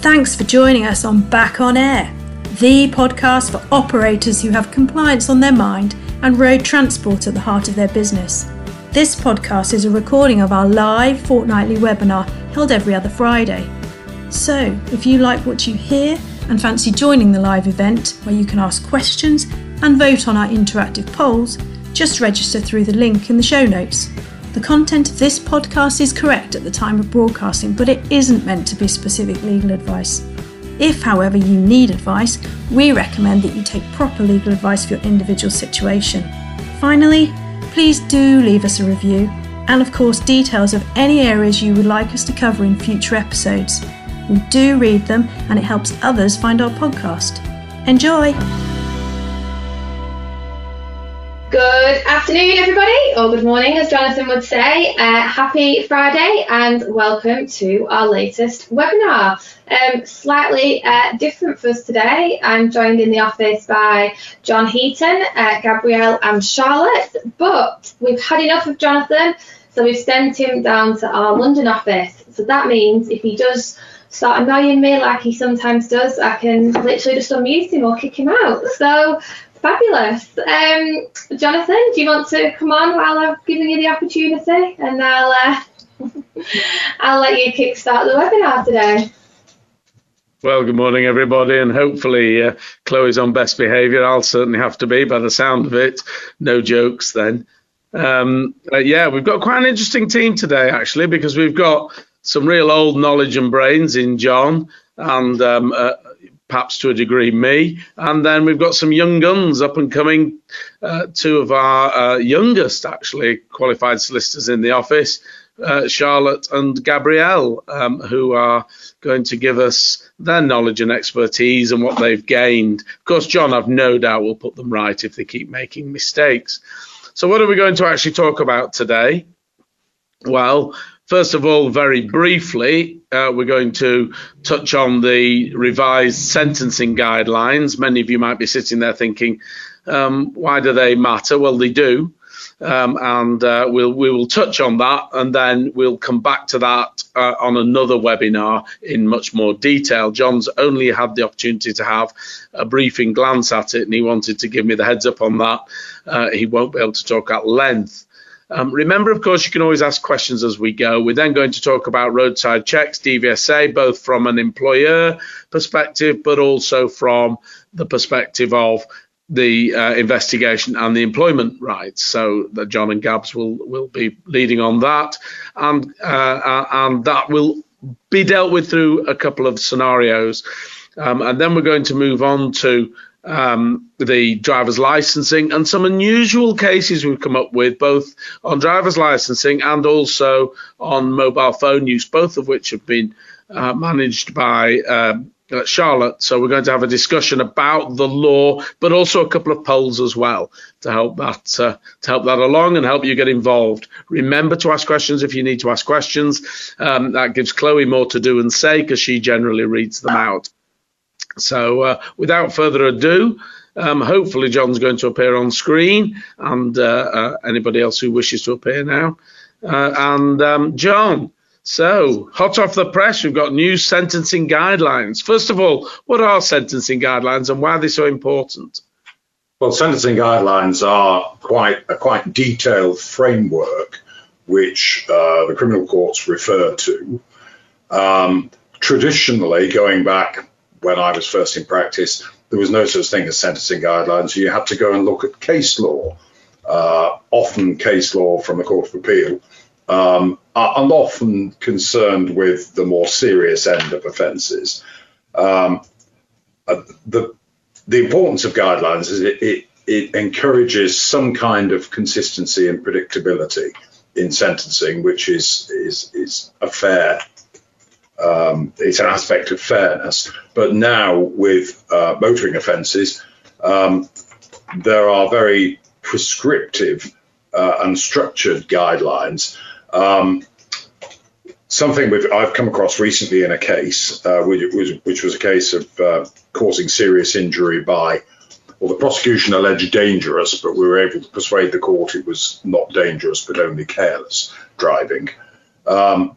Thanks for joining us on Back on Air, the podcast for operators who have compliance on their mind and road transport at the heart of their business. This podcast is a recording of our live fortnightly webinar held every other Friday. So, if you like what you hear and fancy joining the live event where you can ask questions and vote on our interactive polls, just register through the link in the show notes. The content of this podcast is correct at the time of broadcasting, but it isn't meant to be specific legal advice. If, however, you need advice, we recommend that you take proper legal advice for your individual situation. Finally, please do leave us a review and, of course, details of any areas you would like us to cover in future episodes. We do read them and it helps others find our podcast. Enjoy! Good afternoon, everybody, or good morning, as Jonathan would say. Uh, happy Friday, and welcome to our latest webinar. Um, slightly uh, different for us today. I'm joined in the office by John Heaton, uh, Gabrielle, and Charlotte, but we've had enough of Jonathan, so we've sent him down to our London office. So that means if he does start annoying me like he sometimes does, I can literally just unmute him or kick him out. So Fabulous. Um, Jonathan, do you want to come on while I've given you the opportunity, and I'll uh, I'll let you kickstart the webinar today. Well, good morning, everybody, and hopefully uh, Chloe's on best behaviour. I'll certainly have to be by the sound of it. No jokes then. Um, uh, yeah, we've got quite an interesting team today, actually, because we've got some real old knowledge and brains in John and um, uh, perhaps to a degree me. And then we've got some young guns up and coming, uh, two of our uh, youngest actually qualified solicitors in the office, uh, Charlotte and Gabrielle, um, who are going to give us their knowledge and expertise and what they've gained. Of course, John, I've no doubt will put them right if they keep making mistakes. So, what are we going to actually talk about today? Well, First of all, very briefly, uh, we're going to touch on the revised sentencing guidelines. Many of you might be sitting there thinking, um, why do they matter? Well, they do. Um, and uh, we'll, we will touch on that and then we'll come back to that uh, on another webinar in much more detail. John's only had the opportunity to have a briefing glance at it and he wanted to give me the heads up on that. Uh, he won't be able to talk at length. Um, remember, of course, you can always ask questions as we go. We're then going to talk about roadside checks, DVSA, both from an employer perspective, but also from the perspective of the uh, investigation and the employment rights. So John and Gabs will will be leading on that, and uh, uh and that will be dealt with through a couple of scenarios, um, and then we're going to move on to um, the driver's licensing and some unusual cases we've come up with, both on driver's licensing and also on mobile phone use, both of which have been uh, managed by um, uh, Charlotte. So we're going to have a discussion about the law, but also a couple of polls as well to help that uh, to help that along and help you get involved. Remember to ask questions if you need to ask questions. Um, that gives Chloe more to do and say because she generally reads them out. So uh, without further ado, um, hopefully John's going to appear on screen and uh, uh, anybody else who wishes to appear now. Uh, and um, John, so hot off the press, we've got new sentencing guidelines. First of all, what are sentencing guidelines and why are they so important? Well, sentencing guidelines are quite a quite detailed framework which uh, the criminal courts refer to. Um, traditionally, going back when I was first in practice, there was no such thing as sentencing guidelines. You had to go and look at case law, uh, often case law from the Court of Appeal, um, and often concerned with the more serious end of offences. Um, uh, the the importance of guidelines is it, it, it encourages some kind of consistency and predictability in sentencing, which is is is a fair um, it's an aspect of fairness. But now with uh, motoring offences, um, there are very prescriptive uh, and structured guidelines. Um, something I've come across recently in a case, uh, which, was, which, was, a case of uh, causing serious injury by, well, the prosecution alleged dangerous, but we were able to persuade the court it was not dangerous but only careless driving. Um,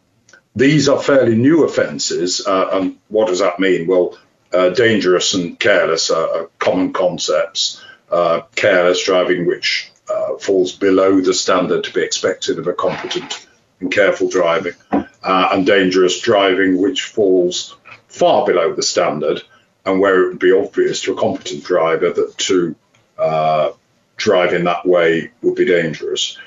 these are fairly new offences. Uh, and what does that mean? Well, uh, dangerous and careless are, are common concepts. Uh, careless driving, which uh, falls below the standard to be expected of a competent and careful driving, uh, and dangerous driving, which falls far below the standard, and where it would be obvious to a competent driver that to uh, drive in that way would be dangerous.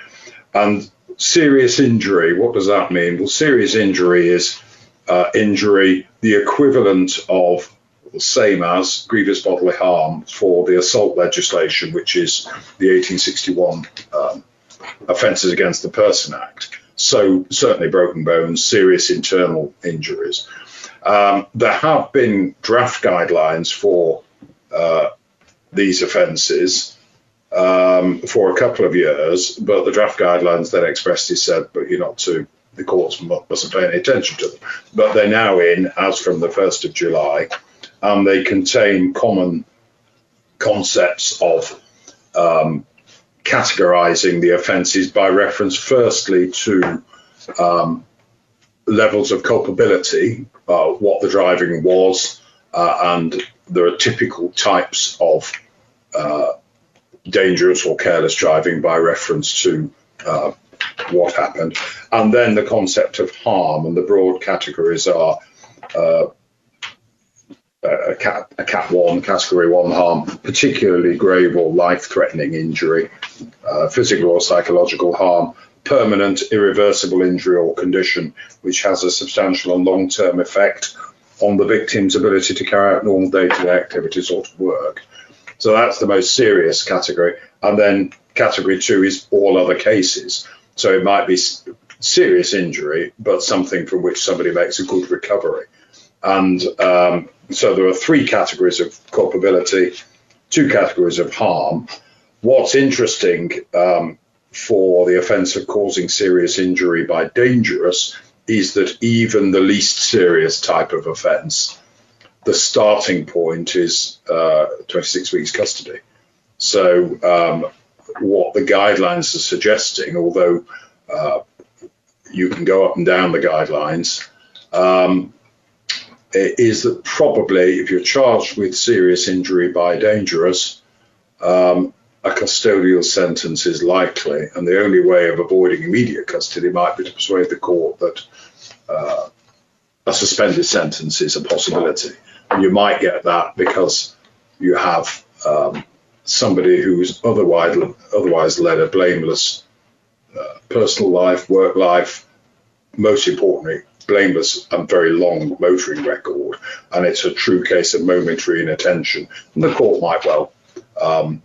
And serious injury, what does that mean? Well, serious injury is uh, injury, the equivalent of the same as grievous bodily harm for the assault legislation, which is the 1861 um, Offences Against the Person Act. So, certainly broken bones, serious internal injuries. Um, there have been draft guidelines for uh, these offences um, for a couple of years, but the draft guidelines then expressly said, but you're not to, the courts mustn't pay any attention to them. But they're now in as from the 1st of July, and they contain common concepts of um, categorizing the offences by reference, firstly, to um, levels of culpability, uh, what the driving was, uh, and there are typical types of uh, dangerous or careless driving by reference to uh, what happened. And then the concept of harm, and the broad categories are uh, a cat, a cat one, category one harm, particularly grave or life threatening injury, uh, physical or psychological harm, permanent, irreversible injury or condition, which has a substantial and long term effect on the victim's ability to carry out normal day to day activities or to work. So that's the most serious category. And then category two is all other cases. So it might be serious injury, but something from which somebody makes a good recovery. And um, so there are three categories of culpability, two categories of harm. What's interesting um, for the offence of causing serious injury by dangerous is that even the least serious type of offence, the starting point is uh, 26 weeks custody. So, um, what the guidelines are suggesting, although uh, you can go up and down the guidelines, um, is that probably if you're charged with serious injury by dangerous, um, a custodial sentence is likely, and the only way of avoiding immediate custody might be to persuade the court that uh, a suspended sentence is a possibility. You might get that because you have um, somebody who's otherwise otherwise led a blameless uh, personal life, work life, most importantly, blameless and very long motoring record, and it's a true case of momentary inattention. And the court might well um,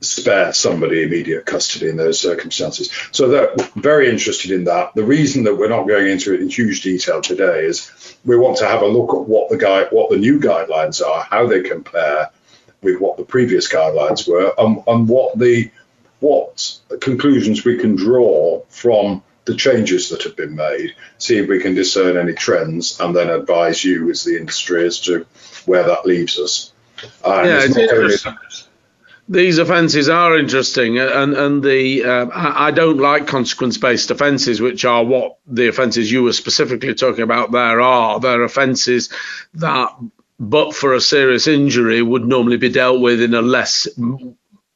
spare somebody immediate custody in those circumstances. So they're very interested in that. The reason that we're not going into it in huge detail today is we want to have a look at what the guide, what the new guidelines are, how they compare with what the previous guidelines were, and, and what the what conclusions we can draw from the changes that have been made, see if we can discern any trends, and then advise you as the industry as to where that leaves us. Yeah, it's, it's these offences are interesting, and and the uh, I don't like consequence-based offences, which are what the offences you were specifically talking about. There are they're offences that, but for a serious injury, would normally be dealt with in a less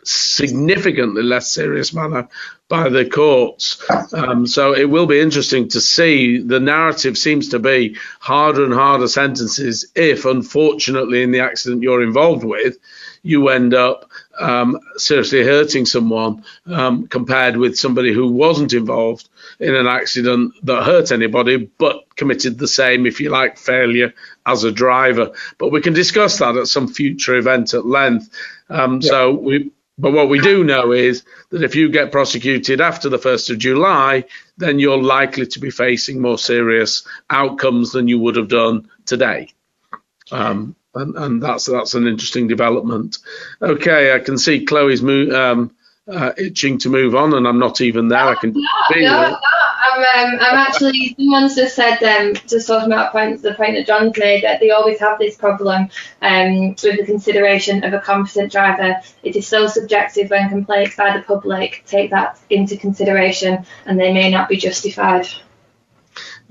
significantly less serious manner by the courts. Um, so it will be interesting to see. The narrative seems to be harder and harder sentences if, unfortunately, in the accident you're involved with, you end up um, seriously hurting someone um, compared with somebody who wasn't involved in an accident that hurt anybody but committed the same, if you like, failure as a driver. But we can discuss that at some future event at length. Um, yeah. So we. But what we do know is that if you get prosecuted after the 1st of July, then you're likely to be facing more serious outcomes than you would have done today. Um, and, and that's that's an interesting development. Okay, I can see Chloe's mo- um, uh, itching to move on, and I'm not even there. No, I can no, feel no. No. I'm, um, I'm actually. Someone's just said, um, just talking about points, the point that John's made, that they always have this problem um, with the consideration of a competent driver. It is so subjective when complaints by the public take that into consideration, and they may not be justified.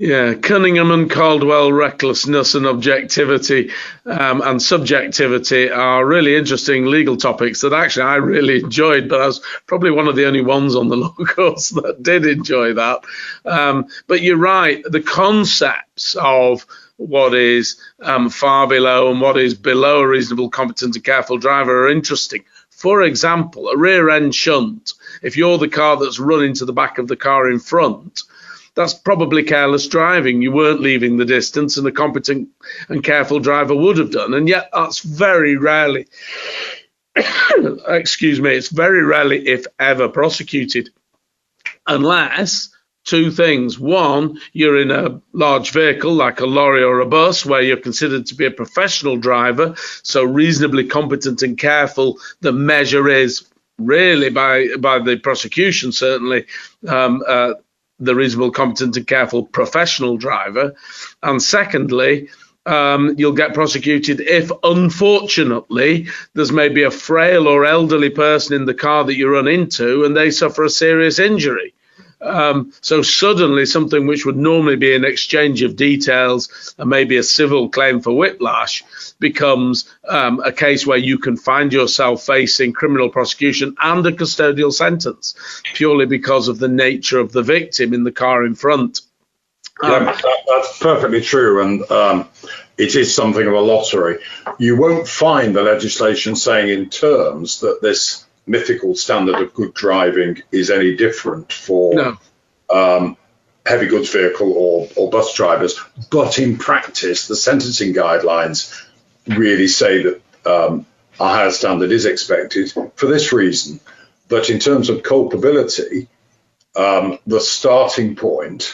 Yeah, Cunningham and Caldwell, recklessness and objectivity um, and subjectivity are really interesting legal topics that actually I really enjoyed, but I was probably one of the only ones on the law course that did enjoy that. Um, but you're right, the concepts of what is um, far below and what is below a reasonable, competent, and careful driver are interesting. For example, a rear end shunt, if you're the car that's run into the back of the car in front, that's probably careless driving. You weren't leaving the distance, and a competent and careful driver would have done. And yet, that's very rarely, excuse me, it's very rarely, if ever, prosecuted, unless two things. One, you're in a large vehicle like a lorry or a bus where you're considered to be a professional driver, so reasonably competent and careful. The measure is really by by the prosecution certainly um, uh, the reasonable, competent, and careful professional driver. And secondly, um, you'll get prosecuted if, unfortunately, there's maybe a frail or elderly person in the car that you run into and they suffer a serious injury. Um, so suddenly, something which would normally be an exchange of details and maybe a civil claim for whiplash becomes um, a case where you can find yourself facing criminal prosecution and a custodial sentence purely because of the nature of the victim in the car in front. Um, yeah, that, that's perfectly true, and um, it is something of a lottery. You won't find the legislation saying in terms that this mythical standard of good driving is any different for no. um, heavy goods vehicle or, or bus drivers. But in practice, the sentencing guidelines really say that um, a higher standard is expected for this reason. But in terms of culpability, um, the starting point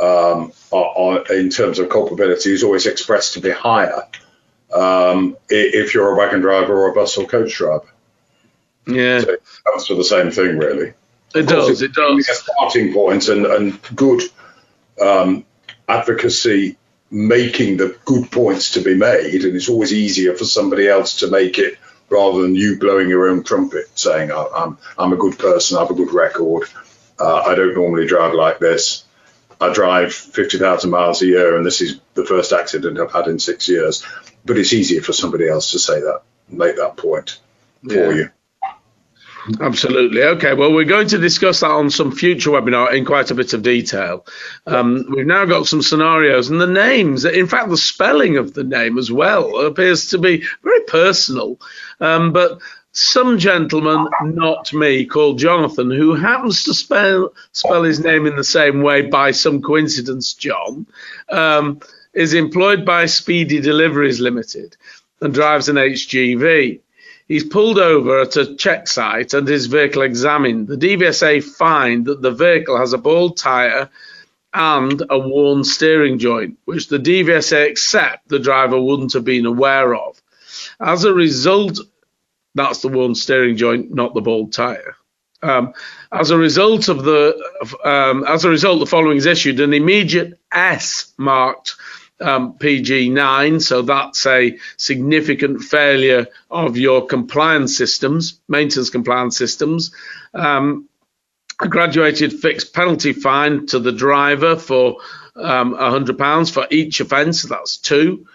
um, are, are, in terms of culpability is always expressed to be higher um, if you're a wagon driver or a bus or coach driver. Yeah, so it comes to the same thing, really. It does. It does. A starting point and, and good um, advocacy making the good points to be made, and it's always easier for somebody else to make it rather than you blowing your own trumpet, saying I'm I'm a good person, I have a good record, uh, I don't normally drive like this. I drive 50,000 miles a year, and this is the first accident I've had in six years. But it's easier for somebody else to say that, make that point for yeah. you. Absolutely. Okay. Well, we're going to discuss that on some future webinar in quite a bit of detail. Um, we've now got some scenarios and the names. In fact, the spelling of the name as well appears to be very personal. Um, but some gentleman, not me, called Jonathan, who happens to spell spell his name in the same way by some coincidence, John, um, is employed by Speedy Deliveries Limited and drives an HGV. He's pulled over at a check site and his vehicle examined. The DVSA find that the vehicle has a bald tyre and a worn steering joint, which the DVSA accept the driver wouldn't have been aware of. As a result, that's the worn steering joint, not the bald tyre. Um, as a result of the, um, as a result, the following is issued: an immediate S marked um, PG9, so that's a significant failure of your compliance systems, maintenance compliance systems. Um, a graduated fixed penalty fine to the driver for um, £100 for each offence, that's two.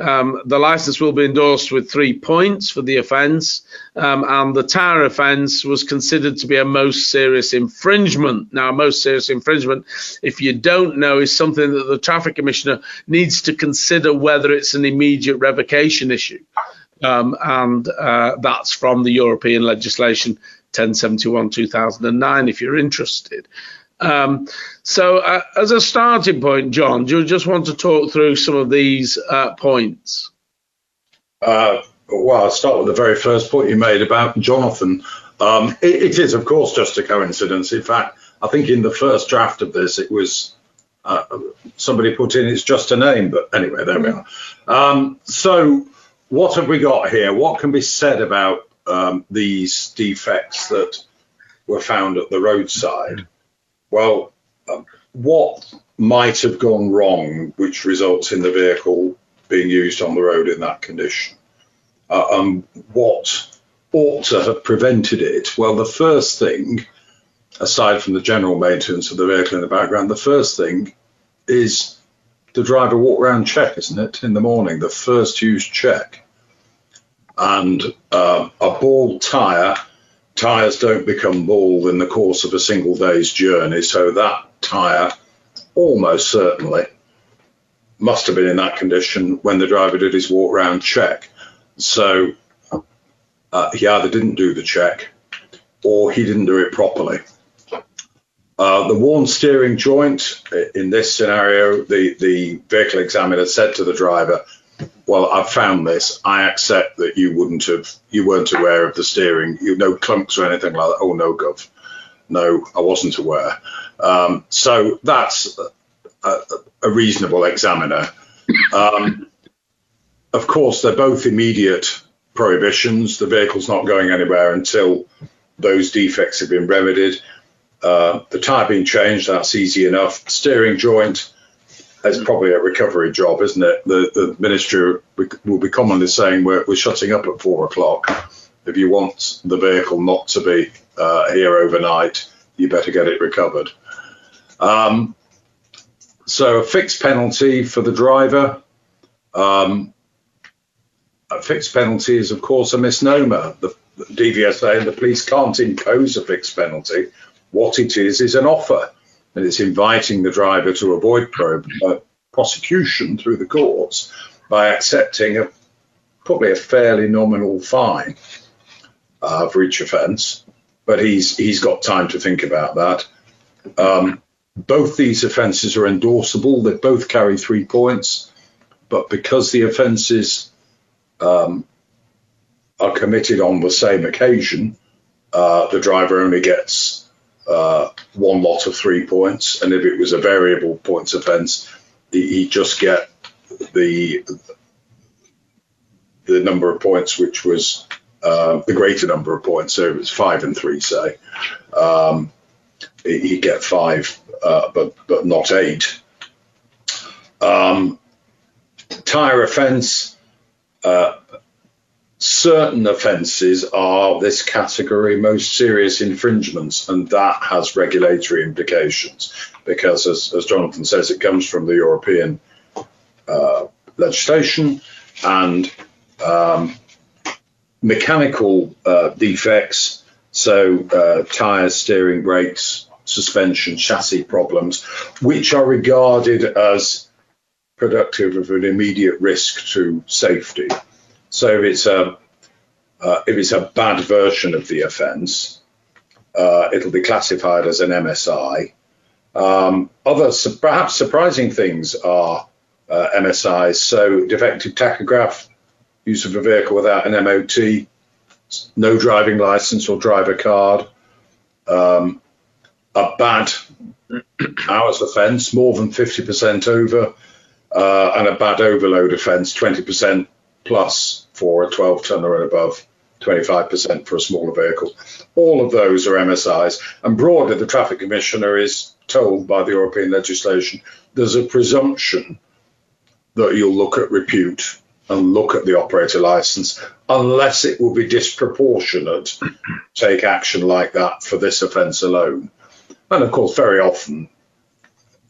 Um, the license will be endorsed with three points for the offence, um, and the tyre offence was considered to be a most serious infringement. Now, most serious infringement, if you don't know, is something that the traffic commissioner needs to consider whether it's an immediate revocation issue, um, and uh, that's from the European legislation 1071 2009. If you're interested. Um, so, uh, as a starting point, John, do you just want to talk through some of these uh, points? Uh, well, I'll start with the very first point you made about Jonathan. Um, it, it is, of course, just a coincidence. In fact, I think in the first draft of this, it was uh, somebody put in it's just a name, but anyway, there we are. Um, so, what have we got here? What can be said about um, these defects that were found at the roadside? Well, um, what might have gone wrong, which results in the vehicle being used on the road in that condition? Uh, and what ought to have prevented it? Well, the first thing, aside from the general maintenance of the vehicle in the background, the first thing is the driver walk around check, isn't it, in the morning, the first use check. And uh, a bald tyre, tyres don't become bald in the course of a single day's journey, so that tyre almost certainly must have been in that condition when the driver did his walk round check. So uh, he either didn't do the check or he didn't do it properly. Uh, the worn steering joint in this scenario, the, the vehicle examiner said to the driver, well, I've found this. I accept that you wouldn't have, you weren't aware of the steering, you no clunks or anything like that. Oh, no, Gov. No, I wasn't aware. Um, so that's a, a reasonable examiner. Um, of course, they're both immediate prohibitions. The vehicle's not going anywhere until those defects have been remedied. Uh, the tyre being changed, that's easy enough. Steering joint is probably a recovery job, isn't it? The, the ministry will be commonly saying we're, we're shutting up at four o'clock. If you want the vehicle not to be uh, here overnight, you better get it recovered. Um, so a fixed penalty for the driver. Um, a fixed penalty is, of course, a misnomer. The, the DVSA and the police can't impose a fixed penalty. What it is is an offer, and it's inviting the driver to avoid pro, uh, prosecution through the courts by accepting a probably a fairly nominal fine uh, for each offence. But he's he's got time to think about that. Um, both these offences are endorsable. They both carry three points, but because the offences um, are committed on the same occasion, uh, the driver only gets uh, one lot of three points, and if it was a variable points offence, he, just get the the number of points which was uh, the greater number of points. So it was five and three, say. Um, he'd get five, uh, but but not eight. Um, tire offence. Uh, certain offences are this category most serious infringements, and that has regulatory implications because, as, as Jonathan says, it comes from the European uh, legislation and um, mechanical uh, defects, so uh, tyres, steering, brakes, suspension, chassis problems, which are regarded as productive of an immediate risk to safety. So if it's a uh, if it's a bad version of the offence, uh, it'll be classified as an MSI. Um, other su- perhaps surprising things are uh, MSIs. So defective tachograph, use of a vehicle without an MOT, no driving license or driver card, um, a bad hours offence, more than 50% over, uh, and a bad overload offence, 20% plus for a 12 tonner and above, 25% for a smaller vehicle. All of those are MSIs. And broadly, the traffic commissioner is told by the European legislation there's a presumption that you'll look at repute and look at the operator license unless it will be disproportionate to take action like that for this offence alone. And of course, very often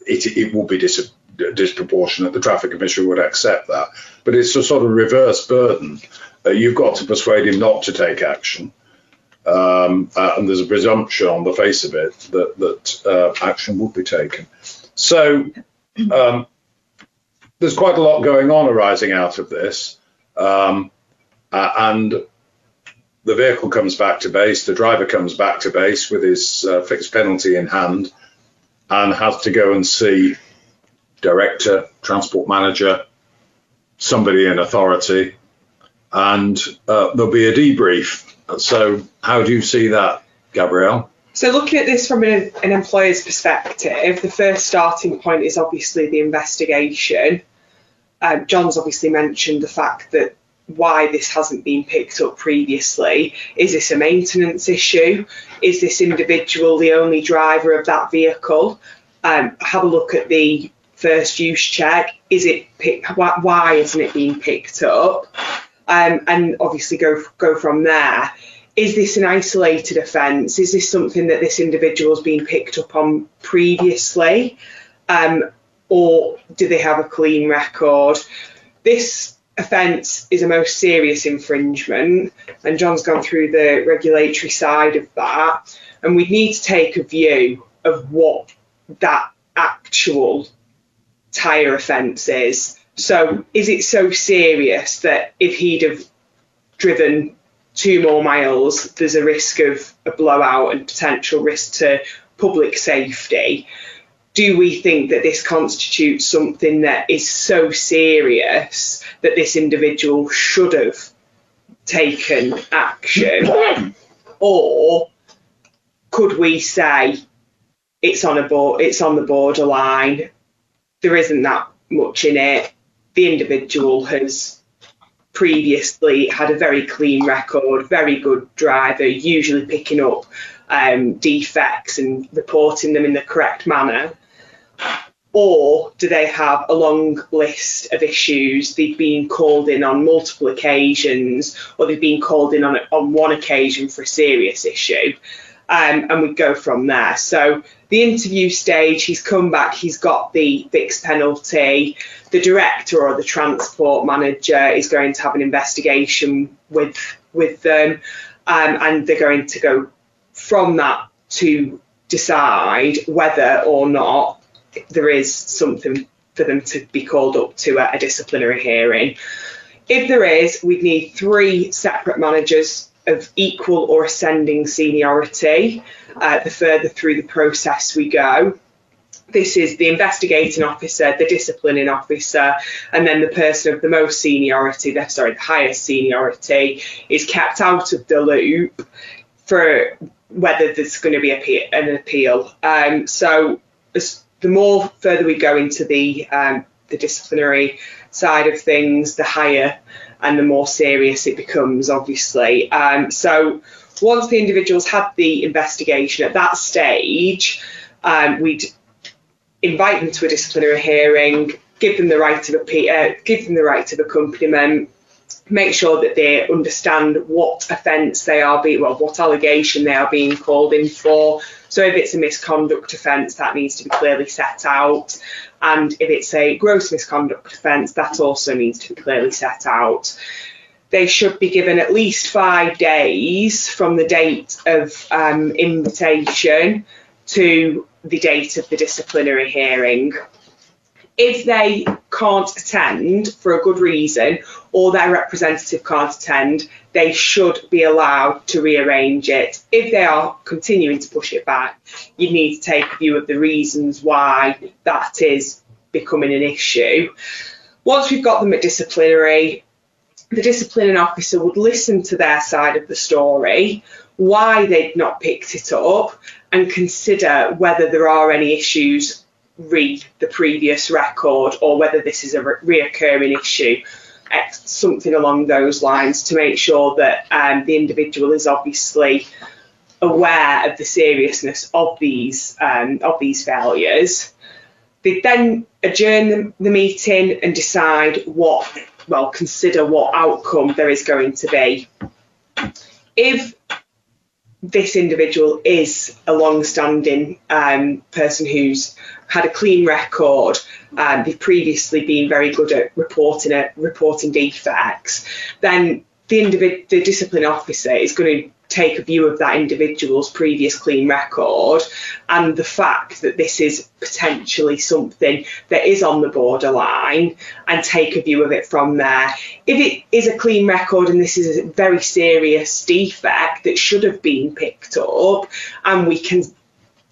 it, it will be dis- disproportionate. The traffic commissioner would accept that. But it's a sort of reverse burden. Uh, you've got to persuade him not to take action. Um, uh, and there's a presumption on the face of it that, that uh, action would be taken. So um, there's quite a lot going on arising out of this. Um, uh, and the vehicle comes back to base, the driver comes back to base with his uh, fixed penalty in hand and has to go and see director, transport manager, somebody in authority, and uh, there'll be a debrief. So, how do you see that, Gabrielle? So, looking at this from an, employer's perspective, the first starting point is obviously the investigation. Um, John's obviously mentioned the fact that why this hasn't been picked up previously. Is this a maintenance issue? Is this individual the only driver of that vehicle? Um, have a look at the first use check. Is it why, why isn't it being picked up? Um, and obviously go go from there. Is this an isolated offence? Is this something that this individual has been picked up on previously? Um, or do they have a clean record? This offence is a most serious infringement, and John's gone through the regulatory side of that, and we need to take a view of what that actual tyre offences. So, is it so serious that if he'd have driven two more miles, there's a risk of a blowout and potential risk to public safety? do we think that this constitutes something that is so serious that this individual should have taken action? or could we say it's on a board, it's on the borderline, there isn't that much in it, the individual has previously had a very clean record, very good driver, usually picking up um, defects and reporting them in the correct manner? Or do they have a long list of issues? They've been called in on multiple occasions, or they've been called in on, on one occasion for a serious issue. Um, and we go from there. So the interview stage, he's come back, he's got the fixed penalty. The director or the transport manager is going to have an investigation with with them, um, and they're going to go from that to decide whether or not there is something for them to be called up to a, a disciplinary hearing. If there is, we'd need three separate managers of equal or ascending seniority uh, the further through the process we go. This is the investigating officer, the disciplining officer, and then the person of the most seniority, the, sorry, the highest seniority, is kept out of the loop for whether there's going to be an appeal. Um, so the more further we go into the um, the disciplinary side of things, the higher and the more serious it becomes, obviously. Um, so once the individuals had the investigation at that stage, um, we'd invite them to a disciplinary hearing, give them the right of appeal, uh, give them the right of accompaniment, make sure that they understand what offence they are being, well, what allegation they are being called in for. So if it's a misconduct offence, that needs to be clearly set out. And if it's a gross misconduct offence, that also needs to be clearly set out. They should be given at least five days from the date of um, invitation to the date of the disciplinary hearing if they can't attend for a good reason or their representative can't attend, they should be allowed to rearrange it. If they are continuing to push it back, you need to take a view of the reasons why that is becoming an issue. Once we've got them at disciplinary, the disciplining officer would listen to their side of the story, why they'd not picked it up, and consider whether there are any issues re the previous record or whether this is a re- reoccurring issue, something along those lines to make sure that um, the individual is obviously aware of the seriousness of these um, of these failures. They then adjourn the, the meeting and decide what, well, consider what outcome there is going to be. If this individual is a long-standing um, person who's had a clean record. Um, they've previously been very good at reporting it, reporting defects. Then the individ- the discipline officer is going to take a view of that individual's previous clean record and the fact that this is potentially something that is on the borderline and take a view of it from there. If it is a clean record and this is a very serious defect that should have been picked up and we can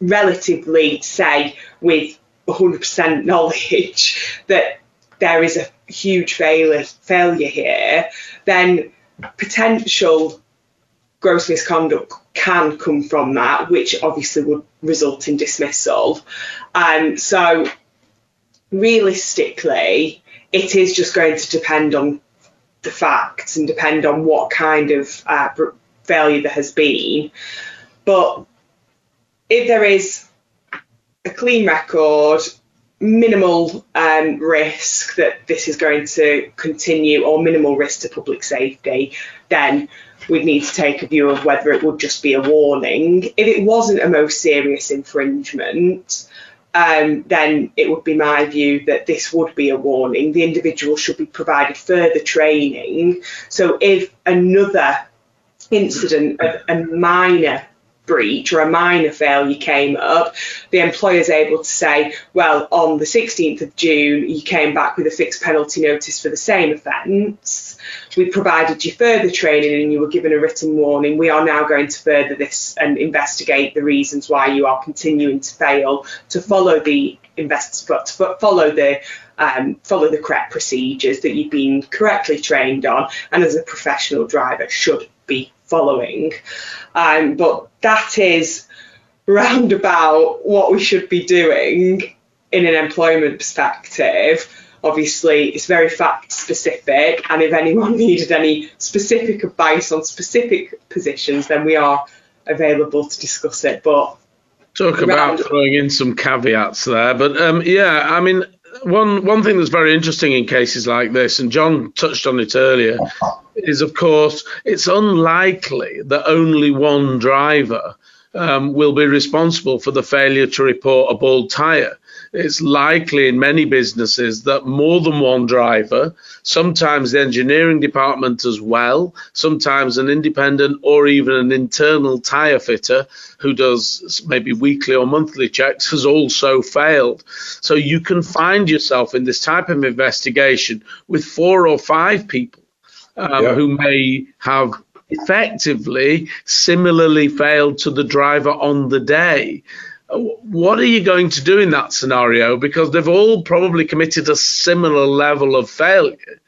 relatively say with 100% knowledge that there is a huge failure, failure here, then potential gross misconduct can come from that, which obviously would result in dismissal. Um, so realistically, it is just going to depend on the facts and depend on what kind of uh, failure there has been. But if there is a clean record, minimal um, risk that this is going to continue or minimal risk to public safety, then we'd need to take a view of whether it would just be a warning. If it wasn't a most serious infringement, um, then it would be my view that this would be a warning. The individual should be provided further training. So if another incident of a minor breach or a minor failure came up, the employer is able to say, well, on the 16th of June, you came back with a fixed penalty notice for the same offence. We provided you further training and you were given a written warning. We are now going to further this and investigate the reasons why you are continuing to fail to follow the to follow the um, follow the correct procedures that you've been correctly trained on and as a professional driver should be following. Um, but that is roundabout what we should be doing in an employment perspective. Obviously, it's very fact specific, and if anyone needed any specific advice on specific positions, then we are available to discuss it. But talk about throwing in some caveats there, but um, yeah, I mean, one one thing that's very interesting in cases like this, and John touched on it earlier, is of course it's unlikely that only one driver um, will be responsible for the failure to report a bald tyre it's likely in many businesses that more than one driver, sometimes the engineering department as well, sometimes an independent or even an internal tyre fitter who does maybe weekly or monthly checks has also failed. So you can find yourself in this type of investigation with four or five people um, yeah. who may have effectively similarly failed to the driver on the day what are you going to do in that scenario? Because they've all probably committed a similar level of failure.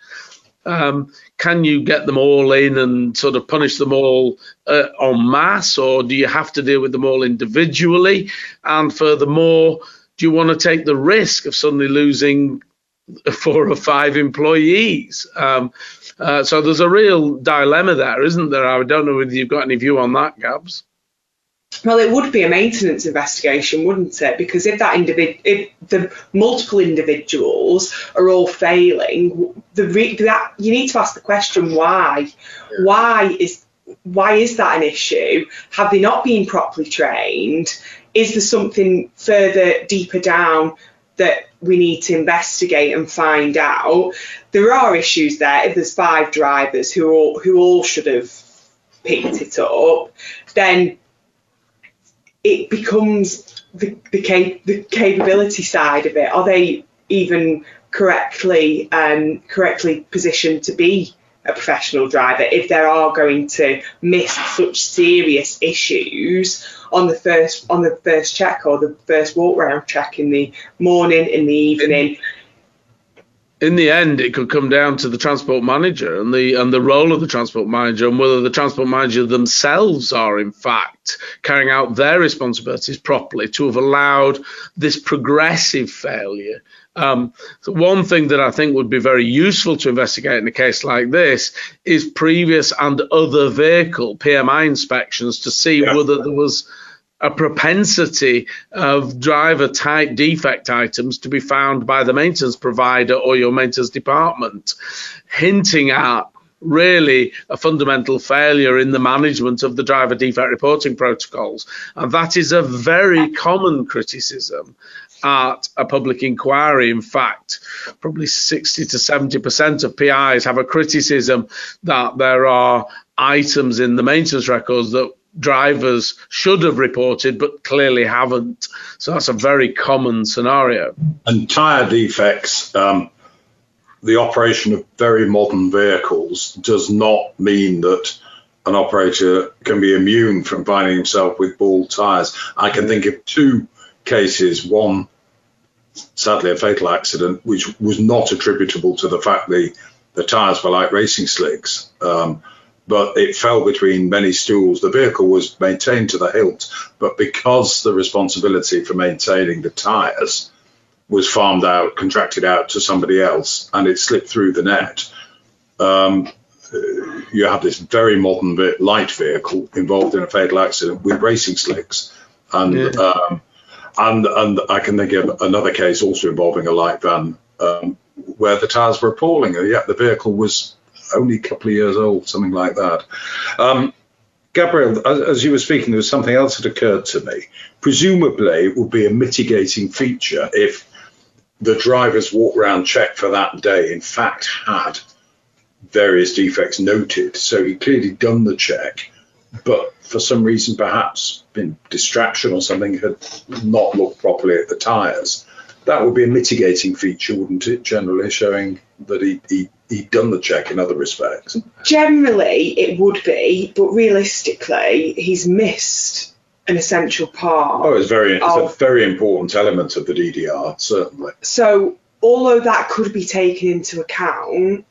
Um, can you get them all in and sort of punish them all uh, en masse, or do you have to deal with them all individually? And furthermore, do you want to take the risk of suddenly losing four or five employees? Um, uh, so there's a real dilemma there, isn't there? I don't know whether you've got any view on that, Gabs. Well, it would be a maintenance investigation, wouldn't it? Because if that individ- if the multiple individuals are all failing, the re- that you need to ask the question why. Yeah. Why is why is that an issue? Have they not been properly trained? Is there something further deeper down that we need to investigate and find out? There are issues there. If there's five drivers who all who all should have picked it up, then it becomes the, the, cap- the capability side of it. Are they even correctly um, correctly positioned to be a professional driver if they are going to miss such serious issues on the first on the first check or the first walk round check in the morning in the evening in the end, it could come down to the transport manager and the and the role of the transport manager and whether the transport manager themselves are in fact carrying out their responsibilities properly to have allowed this progressive failure. Um, so one thing that I think would be very useful to investigate in a case like this is previous and other vehicle PMI inspections to see yeah. whether there was a propensity of driver type defect items to be found by the maintenance provider or your maintenance department, hinting at really a fundamental failure in the management of the driver defect reporting protocols. And that is a very common criticism at a public inquiry. In fact, probably 60 to 70% of PIs have a criticism that there are items in the maintenance records that drivers should have reported but clearly haven't. So that's a very common scenario. And tyre defects, um, the operation of very modern vehicles does not mean that an operator can be immune from finding himself with bald tyres. I can think of two cases, one sadly a fatal accident, which was not attributable to the fact the, the tyres were like racing slicks. Um, but it fell between many stools. The vehicle was maintained to the hilt, but because the responsibility for maintaining the tyres was farmed out, contracted out to somebody else, and it slipped through the net, um, you have this very modern light vehicle involved in a fatal accident with racing slicks, and yeah. um, and and I can think of another case also involving a light van um, where the tyres were appalling. And yet the vehicle was only a couple of years old, something like that. Um, Gabrielle, as you were speaking, there was something else that occurred to me. Presumably, it would be a mitigating feature if the driver's walk round check for that day, in fact, had various defects noted. So he clearly done the check, but for some reason, perhaps been distraction or something, had not looked properly at the tyres. That would be a mitigating feature, wouldn't it? Generally, showing that he, he he'd done the check in other respects. Generally, it would be, but realistically, he's missed an essential part. Oh, it's very it's of, a very important element of the DDR, certainly. So, although that could be taken into account,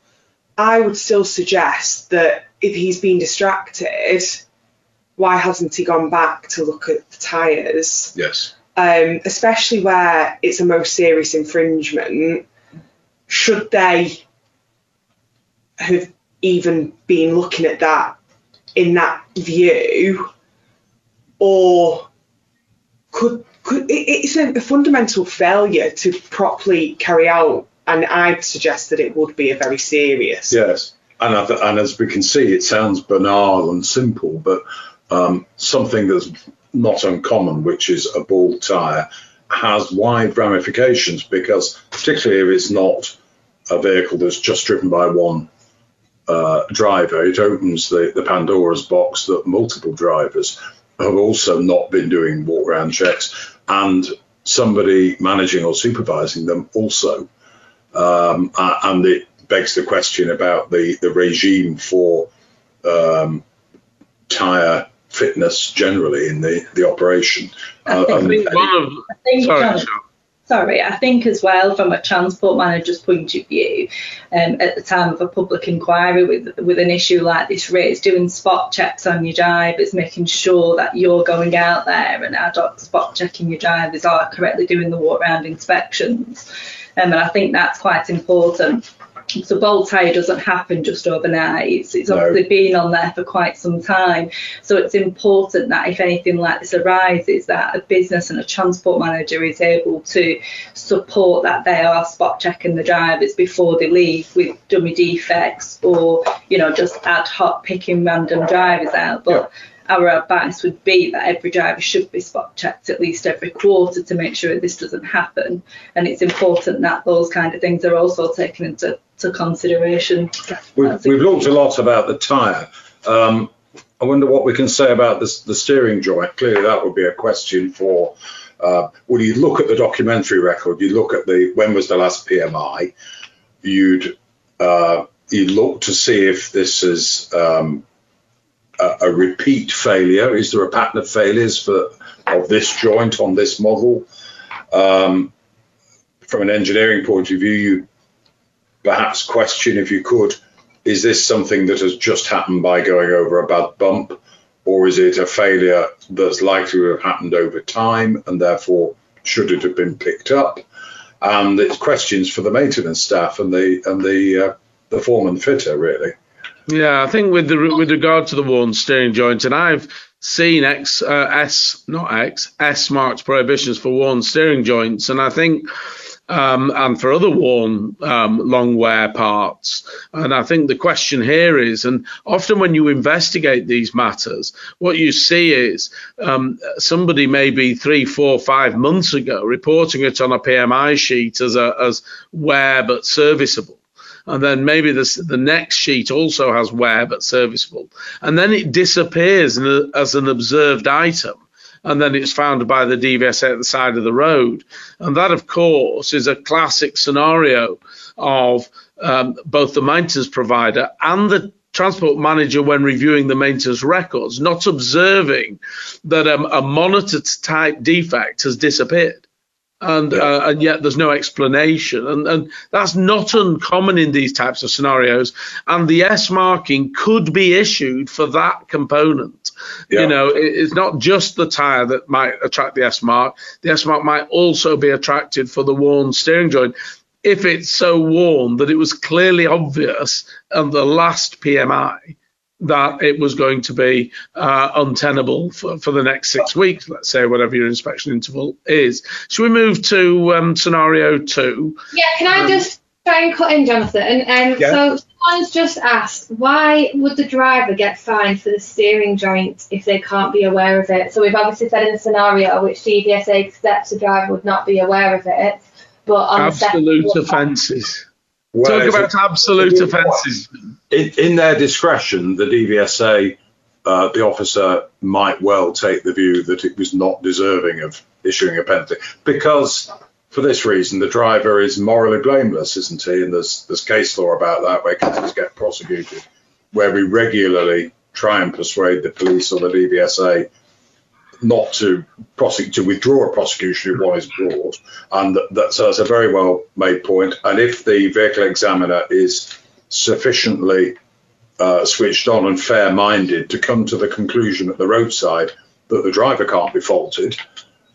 I would still suggest that if he's been distracted, why hasn't he gone back to look at the tyres? Yes. Um, especially where it's a most serious infringement, should they have even been looking at that in that view, or could could it's a, a fundamental failure to properly carry out, and I'd suggest that it would be a very serious. Yes, and and as we can see, it sounds banal and simple, but um, something that's not uncommon, which is a bald tire, has wide ramifications because particularly if it's not a vehicle that's just driven by one uh, driver, it opens the, the Pandora's box that multiple drivers have also not been doing walk around checks and somebody managing or supervising them also. Um, and it begs the question about the, the regime for um, tyre fitness generally in the, the operation. I think, uh, one of, I think sorry, sorry, I think as well from a transport manager's point of view, um, at the time of a public inquiry with with an issue like this raised, doing spot checks on your drivers, making sure that you're going out there and ad hoc spot checking your drivers are correctly doing the walk round inspections. Um, and I think that's quite important so bald tire doesn't happen just overnight. It's, it's obviously been on there for quite some time. So it's important that if anything like this arises, that a business and a transport manager is able to support that they are spot checking the drivers before they leave with dummy defects or you know just ad hoc picking random drivers out. But yeah our advice would be that every driver should be spot checked at least every quarter to make sure this doesn't happen. And it's important that those kind of things are also taken into to consideration. We've, we've looked a lot about the tyre. Um, I wonder what we can say about this, the steering joint. Clearly, that would be a question for. Uh, well, you look at the documentary record, you look at the when was the last PMI, you'd uh, you look to see if this is um, a, a, repeat failure? Is there a pattern of failures for of this joint on this model? Um, from an engineering point of view, you perhaps question if you could, is this something that has just happened by going over a bad bump, or is it a failure that's likely to have happened over time and therefore should it have been picked up? And it's questions for the maintenance staff and the and the uh, the foreman fitter really. Yeah, I think with the with regard to the worn steering joint, and I've seen X uh, S not X S marked prohibitions for worn steering joints, and I think. Um, and for other worn um, long wear parts. And I think the question here is, and often when you investigate these matters, what you see is um, somebody maybe three, four, five months ago reporting it on a PMI sheet as a, as wear but serviceable and then maybe this, the next sheet also has wear but serviceable, and then it disappears a, as an observed item. And then it's found by the DVSA at the side of the road. And that, of course, is a classic scenario of um, both the maintenance provider and the transport manager when reviewing the maintenance records, not observing that um, a monitored type defect has disappeared and yeah. uh, and yet there's no explanation. And and that's not uncommon in these types of scenarios. And the s marking could be issued for that component. Yeah. you know it, it's not just the tire that might attract the s mark. The s mark might also be attracted for the worn steering joint. If it's so worn that it was clearly obvious on the last pmi that it was going to be uh, untenable for, for the next six weeks, let's say, whatever your inspection interval is. Should we move to um, scenario two? Yeah, can I um, just try and cut in, Jonathan? Um, yeah. So Someone's just asked, why would the driver get fined for the steering joint if they can't be aware of it? So we've obviously said in the scenario which DVSA accepts the driver would not be aware of it, but on absolute offences. Talk about absolute offences. In, in, their discretion, the DVSA, uh, the officer might well take the view that it was not deserving of issuing a penalty because for this reason, the driver is morally blameless, isn't he? And there's there's case law about that where cases get prosecuted, where we regularly try and persuade the police or the DVSA not to prosecute to withdraw a prosecution if one is brought, and that, that, so that's a very well made point. And if the vehicle examiner is sufficiently uh, switched on and fair minded to come to the conclusion at the roadside that the driver can't be faulted,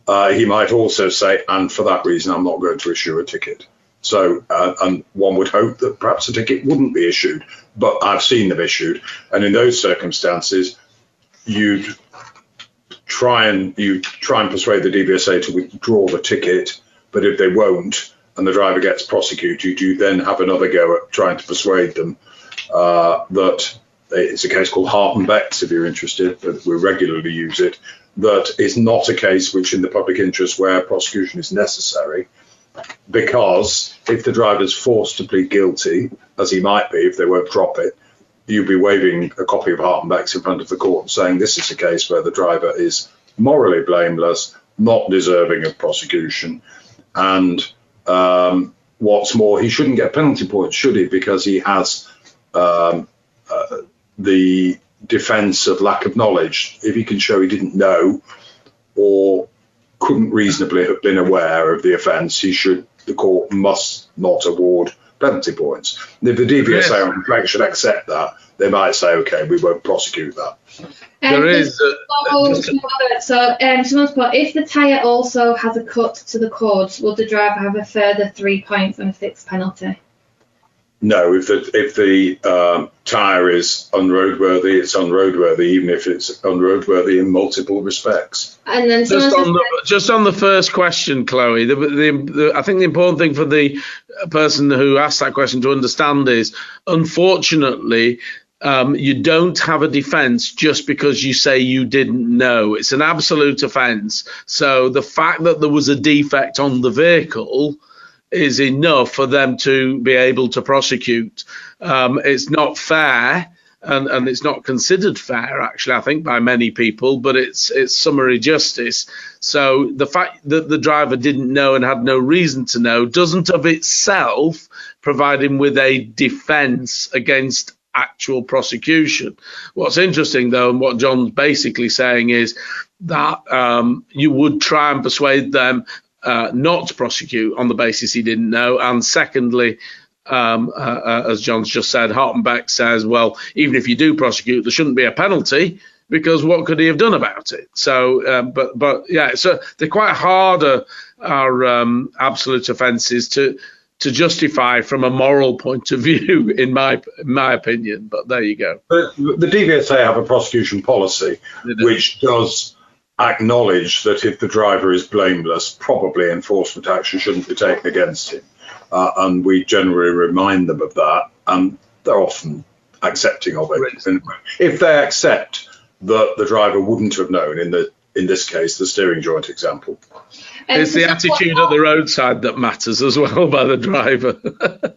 uh, he might also say, and for that reason, I'm not going to issue a ticket. So, uh, and one would hope that perhaps a ticket wouldn't be issued, but I've seen them issued, and in those circumstances, you'd try and you try and persuade the DVSA to withdraw the ticket, but if they won't, and the driver gets prosecuted, you then have another go at trying to persuade them uh, that it's a case called Hart and Bex, if you're interested, but we regularly use it, that is not a case which in the public interest where prosecution is necessary because if the driver is forced to plead guilty, as he might be if they won't drop it, you'd be waving a copy of Hart and Bex in front of the court saying this is a case where the driver is morally blameless, not deserving of prosecution, and um, what's more, he shouldn't get penalty points, should he? Because he has um, uh, the defence of lack of knowledge. If he can show he didn't know or couldn't reasonably have been aware of the offence, he should. The court must not award penalty points. if the DVSA yes. on reflection accept that, they might say, okay, we won't prosecute that. Um, there is. Uh, so, um, someone's put, if the tyre also has a cut to the cords, will the driver have a further three points and a fixed penalty? No, if the if the um, tire is unroadworthy, it's unroadworthy, even if it's unroadworthy in multiple respects. And then just on, the, just on the first question, Chloe, the, the, the, I think the important thing for the person who asked that question to understand is, unfortunately. Um, you don't have a defense just because you say you didn't know. It's an absolute offense. So the fact that there was a defect on the vehicle is enough for them to be able to prosecute. Um, it's not fair. And, and, it's not considered fair, actually, I think, by many people, but it's it's summary justice. So the fact that the driver didn't know and had no reason to know doesn't of itself provide him with a defence against actual prosecution. What's interesting, though, and what John's basically saying is that um, you would try and persuade them uh, not prosecute on the basis he didn't know. And secondly, um, uh, uh, as John's just said, Hart and Bex says, well, even if you do prosecute, there shouldn't be a penalty because what could he have done about it? So, uh, but but yeah, so they're quite harder are um, absolute offences to to justify from a moral point of view, in my in my opinion. But there you go. But the DVSA have a prosecution policy which does acknowledge that if the driver is blameless, probably enforcement action shouldn't be taken against him. Uh, and we generally remind them of that, and they're often accepting of it. Right. If they accept that the driver wouldn't have known, in the in this case, the steering joint example. It's the attitude at the roadside that matters as well by the driver.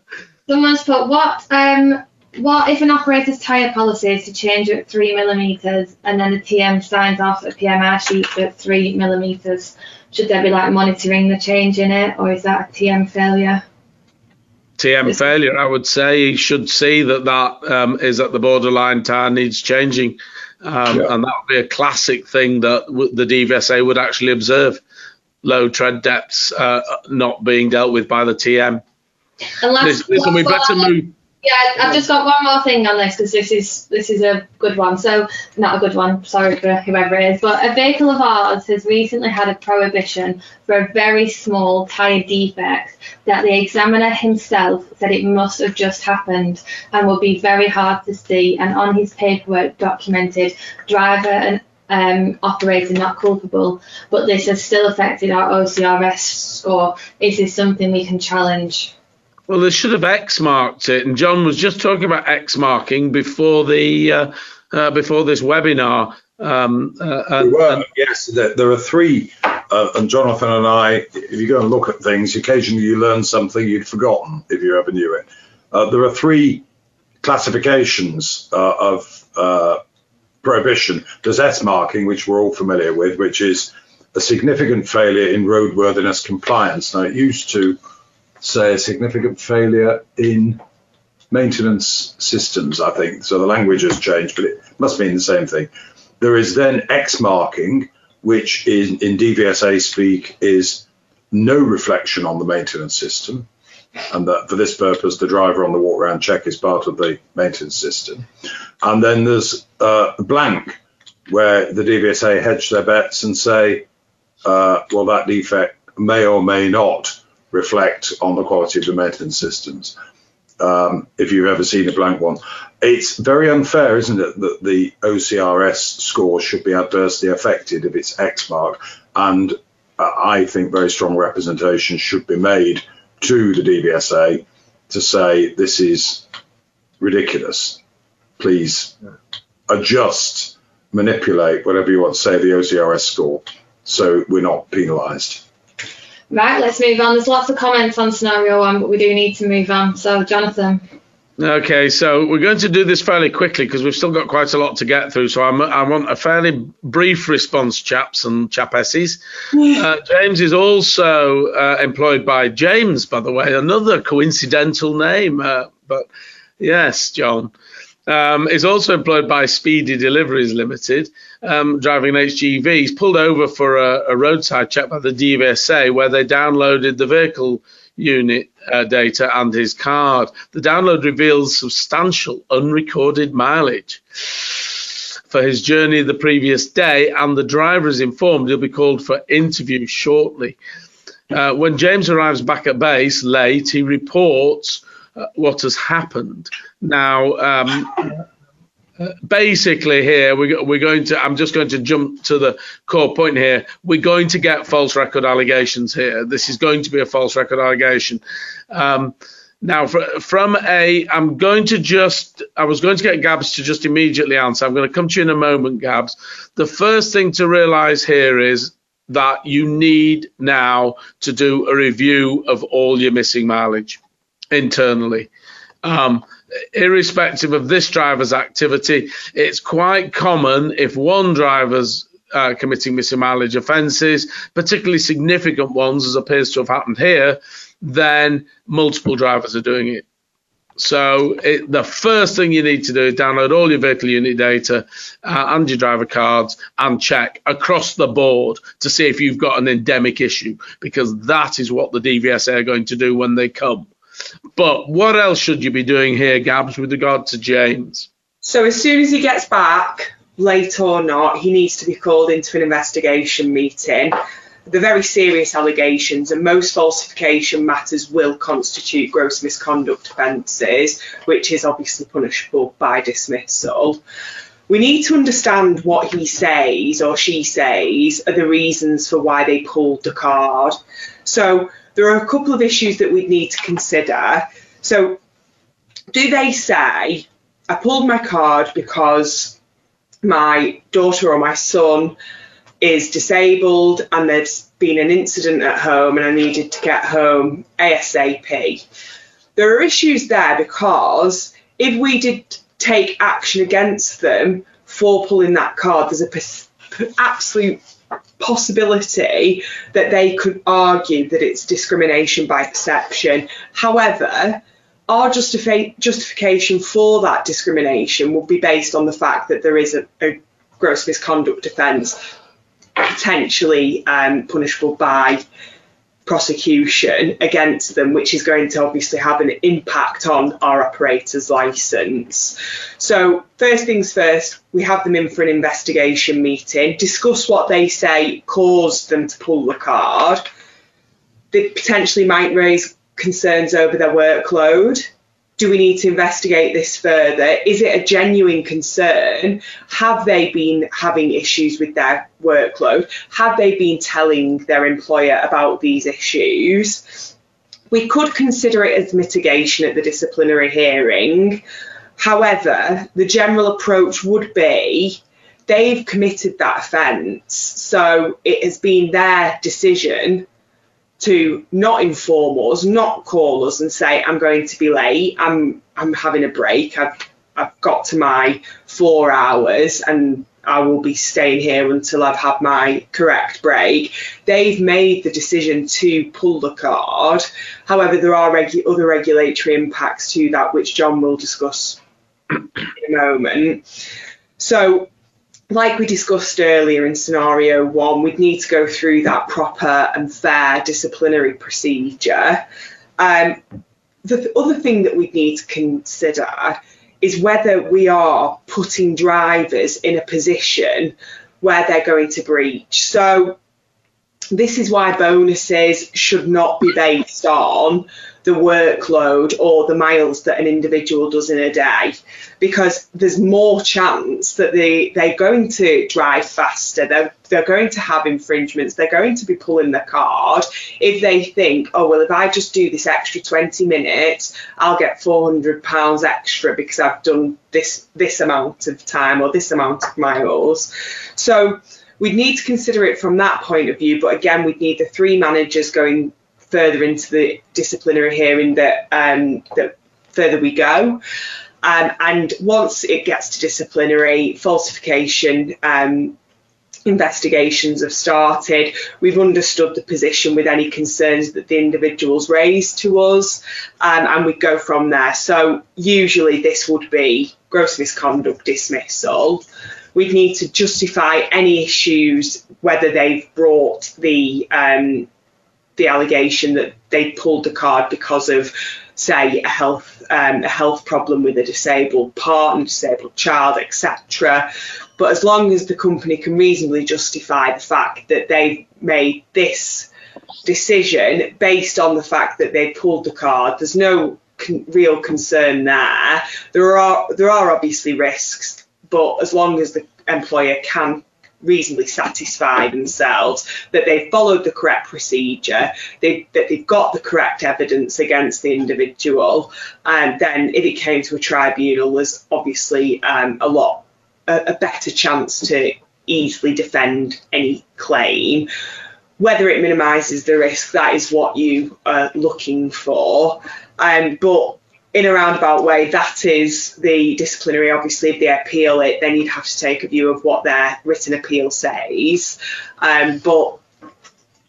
Someone's put what um, what if an operator's tyre policy is to change at three millimeters and then the TM signs off a PMI sheet at three millimeters? Should there be like monitoring the change in it, or is that a TM failure? TM failure, I would say he should see that that um, is at the borderline tire needs changing, um, yeah. and that would be a classic thing that w- the DVSA would actually observe: low tread depths uh, not being dealt with by the TM. And last, listen, we better move. Yeah, I've just got one more thing on this because this is this is a good one. So not a good one, sorry for whoever it is, but a vehicle of ours has recently had a prohibition for a very small tyre defect that the examiner himself said it must have just happened and will be very hard to see. And on his paperwork documented driver and um, operator not culpable, but this has still affected our OCRS score. Is this something we can challenge? Well, they should have X marked it, and John was just talking about X marking before the uh, uh, before this webinar. Um, uh, and, we were, and, yes. There, there, are three, uh, and Jonathan and I. If you go and look at things, occasionally you learn something you'd forgotten if you ever knew it. Uh, there are three classifications uh, of prohibition. There's S marking, which we're all familiar with, which is a significant failure in roadworthiness compliance. Now, it used to say a significant failure in maintenance systems, I think. So the language has changed, but it must mean the same thing. There is then X marking, which is in DVSA speak is no reflection on the maintenance system. And that for this purpose, the driver on the walk around check is part of the maintenance system. And then there's uh, blank, where the DVSA hedge their bets and say, uh, well, that defect may or may not reflect on the quality of the maintenance systems. Um, if you've ever seen a blank one, it's very unfair, isn't it, that the OCRS score should be adversely affected if it's X mark, and uh, I think very strong representation should be made to the DVSA to say this is ridiculous. Please adjust, manipulate, whatever you want to say, the OCRS score, so we're not penalised. Right, let's move on. There's lots of comments on scenario one, but we do need to move on. So, Jonathan. Okay, so we're going to do this fairly quickly because we've still got quite a lot to get through. So I'm, i want a fairly brief response, chaps and chapesses. Uh, James is also uh, employed by James, by the way, another coincidental name. Uh, but yes, John um, is also employed by Speedy Deliveries Limited, um, driving an HGV. He's pulled over for a, a, roadside check by the DVSA where they downloaded the vehicle unit uh, data and his card. The download reveals substantial unrecorded mileage for his journey the previous day, and the driver is informed he'll be called for interview shortly. Uh, when James arrives back at base late, he reports uh, what has happened. Now, um, basically here we're, we're going to i'm just going to jump to the core point here. We're going to get false record allegations here. This is going to be a false record allegation. Um, now for, from a i'm going to just i was going to get gabs to just immediately answer. I'm going to come to you in a moment gabs. The first thing to realize here is that you need now to do a review of all your missing mileage internally. Um, irrespective of this driver's activity, it's quite common if one driver's uh, committing missing mileage offences, particularly significant ones, as appears to have happened here, then multiple drivers are doing it. So it, the first thing you need to do is download all your vehicle unit data uh, and your driver cards and check across the board to see if you've got an endemic issue, because that is what the DVSA are going to do when they come. But what else should you be doing here, Gabs, with regard to James? So as soon as he gets back, late or not, he needs to be called into an investigation meeting. The very serious allegations and most falsification matters will constitute gross misconduct offences, which is obviously punishable by dismissal. We need to understand what he says or she says are the reasons for why they pulled the card. So there are a couple of issues that we'd need to consider. So, do they say, I pulled my card because my daughter or my son is disabled and there's been an incident at home and I needed to get home ASAP? There are issues there because if we did take action against them for pulling that card, there's a absolute possibility that they could argue that it's discrimination by perception. However, our justifi- justification for that discrimination will be based on the fact that there is a, a gross misconduct offence potentially um, punishable by prosecution against them, which is going to obviously have an impact on our operator's license. So, first things first, we have them in for an investigation meeting, discuss what they say caused them to pull the card. They potentially might raise concerns over their workload do we need to investigate this further? Is it a genuine concern? Have they been having issues with their workload? Have they been telling their employer about these issues? we could consider it as mitigation at the disciplinary hearing. However, the general approach would be they've committed that offence, so it has been their decision to not inform us, not call us and say, I'm going to be late, I'm I'm having a break, I've I've got to my four hours and I will be staying here until I've had my correct break. They've made the decision to pull the card. However, there are regu- other regulatory impacts to that, which John will discuss in a moment. So, like we discussed earlier in scenario one, we'd need to go through that proper and fair disciplinary procedure. Um, the other thing that we'd need to consider is whether we are putting drivers in a position where they're going to breach. So this is why bonuses should not be based on the workload or the miles that an individual does in a day because there's more chance that they, they're going to drive faster, they're, they're going to have infringements, they're going to be pulling the card if they think, oh, well, if I just do this extra 20 minutes, I'll get £400 extra because I've done this, this amount of time or this amount of miles. So we'd need to consider it from that point of view, but again, we'd need the three managers going further into the disciplinary hearing that um, further we go. Um, and once it gets to disciplinary, falsification um, investigations have started. We've understood the position with any concerns that the individuals raised to us, um, and we go from there. So usually this would be gross misconduct dismissal. We'd need to justify any issues, whether they've brought the um, the allegation that they pulled the card because of, say, a health um, a health problem with a disabled partner, disabled child, etc. But as long as the company can reasonably justify the fact that they've made this decision based on the fact that they pulled the card, there's no con- real concern there. There are there are obviously risks, but as long as the employer can reasonably satisfy themselves that they've followed the correct procedure, they, that they've got the correct evidence against the individual, and then if it came to a tribunal, there's obviously um, a lot a, a better chance to easily defend any claim. Whether it minimises the risk, that is what you are looking for. Um, but in a roundabout way, that is the disciplinary. Obviously, if they appeal it, then you'd have to take a view of what their written appeal says. Um, but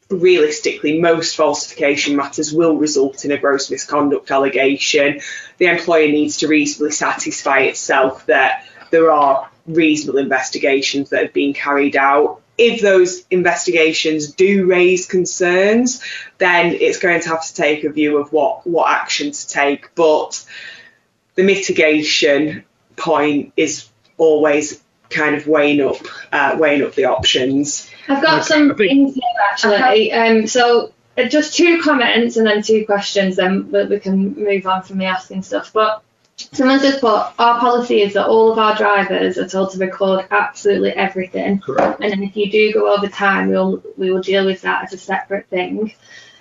realistically, most falsification matters will result in a gross misconduct allegation. The employer needs to reasonably satisfy itself that there are reasonable investigations that have been carried out if those investigations do raise concerns, then it's going to have to take a view of what, what action to take. But the mitigation point is always kind of weighing up uh, weighing up the options. I've got some things here actually. Um, so uh, just two comments and then two questions, then we can move on from me asking stuff. But Someone just put our policy is that all of our drivers are told to record absolutely everything. Correct. And then if you do go over time, we'll we will deal with that as a separate thing.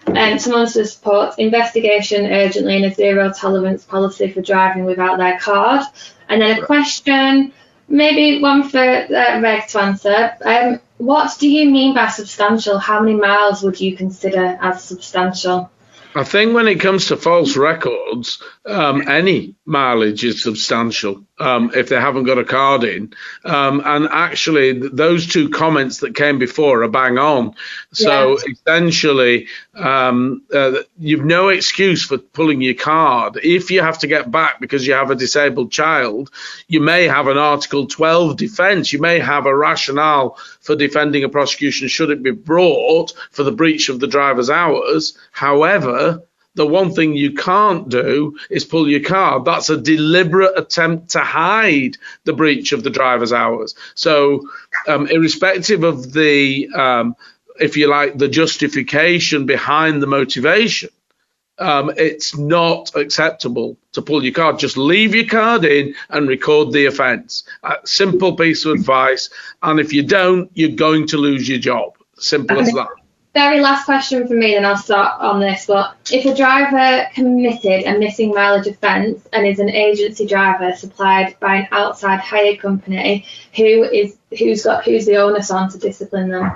And um, someone just put investigation urgently and a zero tolerance policy for driving without their card. And then a question, maybe one for uh, Reg to answer. Um, what do you mean by substantial? How many miles would you consider as substantial? I think when it comes to false records, um, any mileage is substantial um, if they haven't got a card in. Um, and actually, those two comments that came before are bang on. So yes. essentially, um, uh, you've no excuse for pulling your card. If you have to get back because you have a disabled child, you may have an Article 12 defence. You may have a rationale for defending a prosecution should it be brought for the breach of the driver's hours. However, the one thing you can't do is pull your card. That's a deliberate attempt to hide the breach of the driver's hours. So, um, irrespective of the, um, if you like, the justification behind the motivation, um, it's not acceptable to pull your card. Just leave your card in and record the offence. simple piece of advice. And if you don't, you're going to lose your job. Simple as that. Very last question for me, then I'll start on this. But if a driver committed a missing mileage offence and is an agency driver supplied by an outside hire company, who is who's got who's the onus on to discipline them?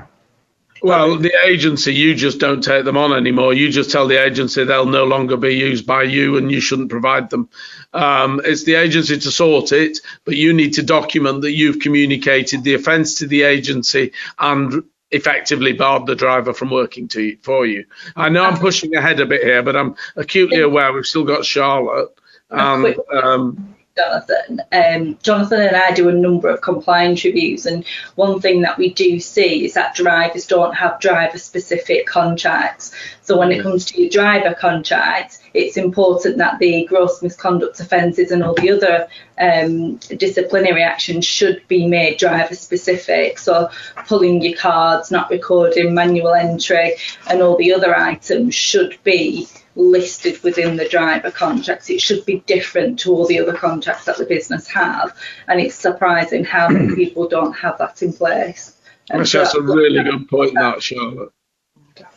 Well, the agency, you just don't take them on anymore. You just tell the agency they'll no longer be used by you and you shouldn't provide them. Um, it's the agency to sort it, but you need to document that you've communicated the offence to the agency and effectively barred the driver from working to for you. I know I'm pushing ahead a bit here, but I'm acutely aware we've still got Charlotte. And, um, Jonathan. Um, Jonathan and I do a number of compliance reviews, and one thing that we do see is that drivers don't have driver specific contracts. So when it mm. comes to your driver contract, it's important that the gross misconduct offences and all the other um, disciplinary actions should be made driver specific. So pulling your cards, not recording manual entry, and all the other items should be listed within the driver contracts. It should be different to all the other contracts that the business have, and it's surprising how many people don't have that in place. That's, that's a really good point, that Charlotte.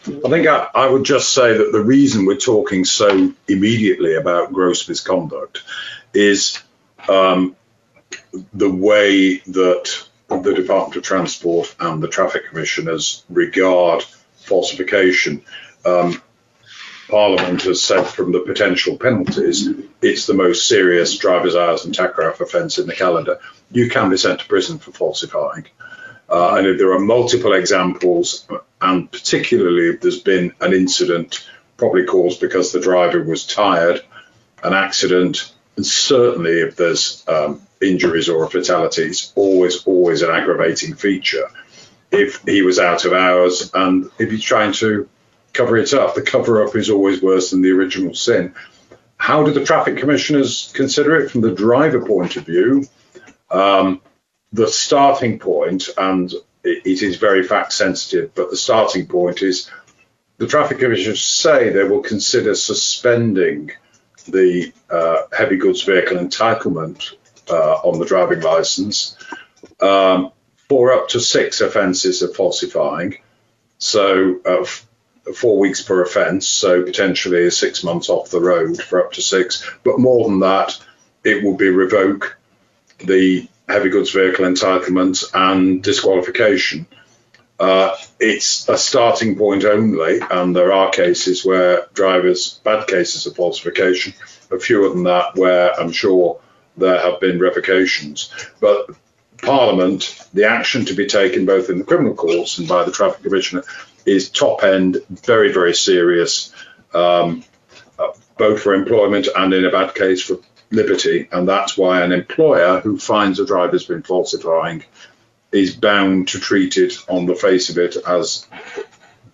I think I, I, would just say that the reason we're talking so immediately about gross misconduct is um, the way that the Department of Transport and the traffic commissioners regard falsification. Um, Parliament has said from the potential penalties, it's the most serious driver's hours and tachograph offence in the calendar. You can be sent to prison for falsifying. Uh, and if there are multiple examples, and particularly if there's been an incident probably caused because the driver was tired, an accident, and certainly if there's um, injuries or fatalities, always, always an aggravating feature. If he was out of hours and if he's trying to cover it up. The cover up is always worse than the original sin. How do the traffic commissioners consider it from the driver point of view? Um, the starting point, and it, is very fact sensitive, but the starting point is the traffic commissioners say they will consider suspending the uh, heavy goods vehicle entitlement uh, on the driving license um, for up to six offences of falsifying. So, uh, four weeks per offence, so potentially six months off the road for up to six. But more than that, it will be revoke the heavy goods vehicle entitlement and disqualification. Uh, it's a starting point only, and there are cases where drivers, bad cases of falsification, a fewer than that, where I'm sure there have been revocations. But Parliament, the action to be taken both in the criminal courts and by the traffic commissioner is top end, very, very serious, um, uh, both for employment and in a bad case for liberty. And that's why an employer who finds a driver's been falsifying is bound to treat it on the face of it as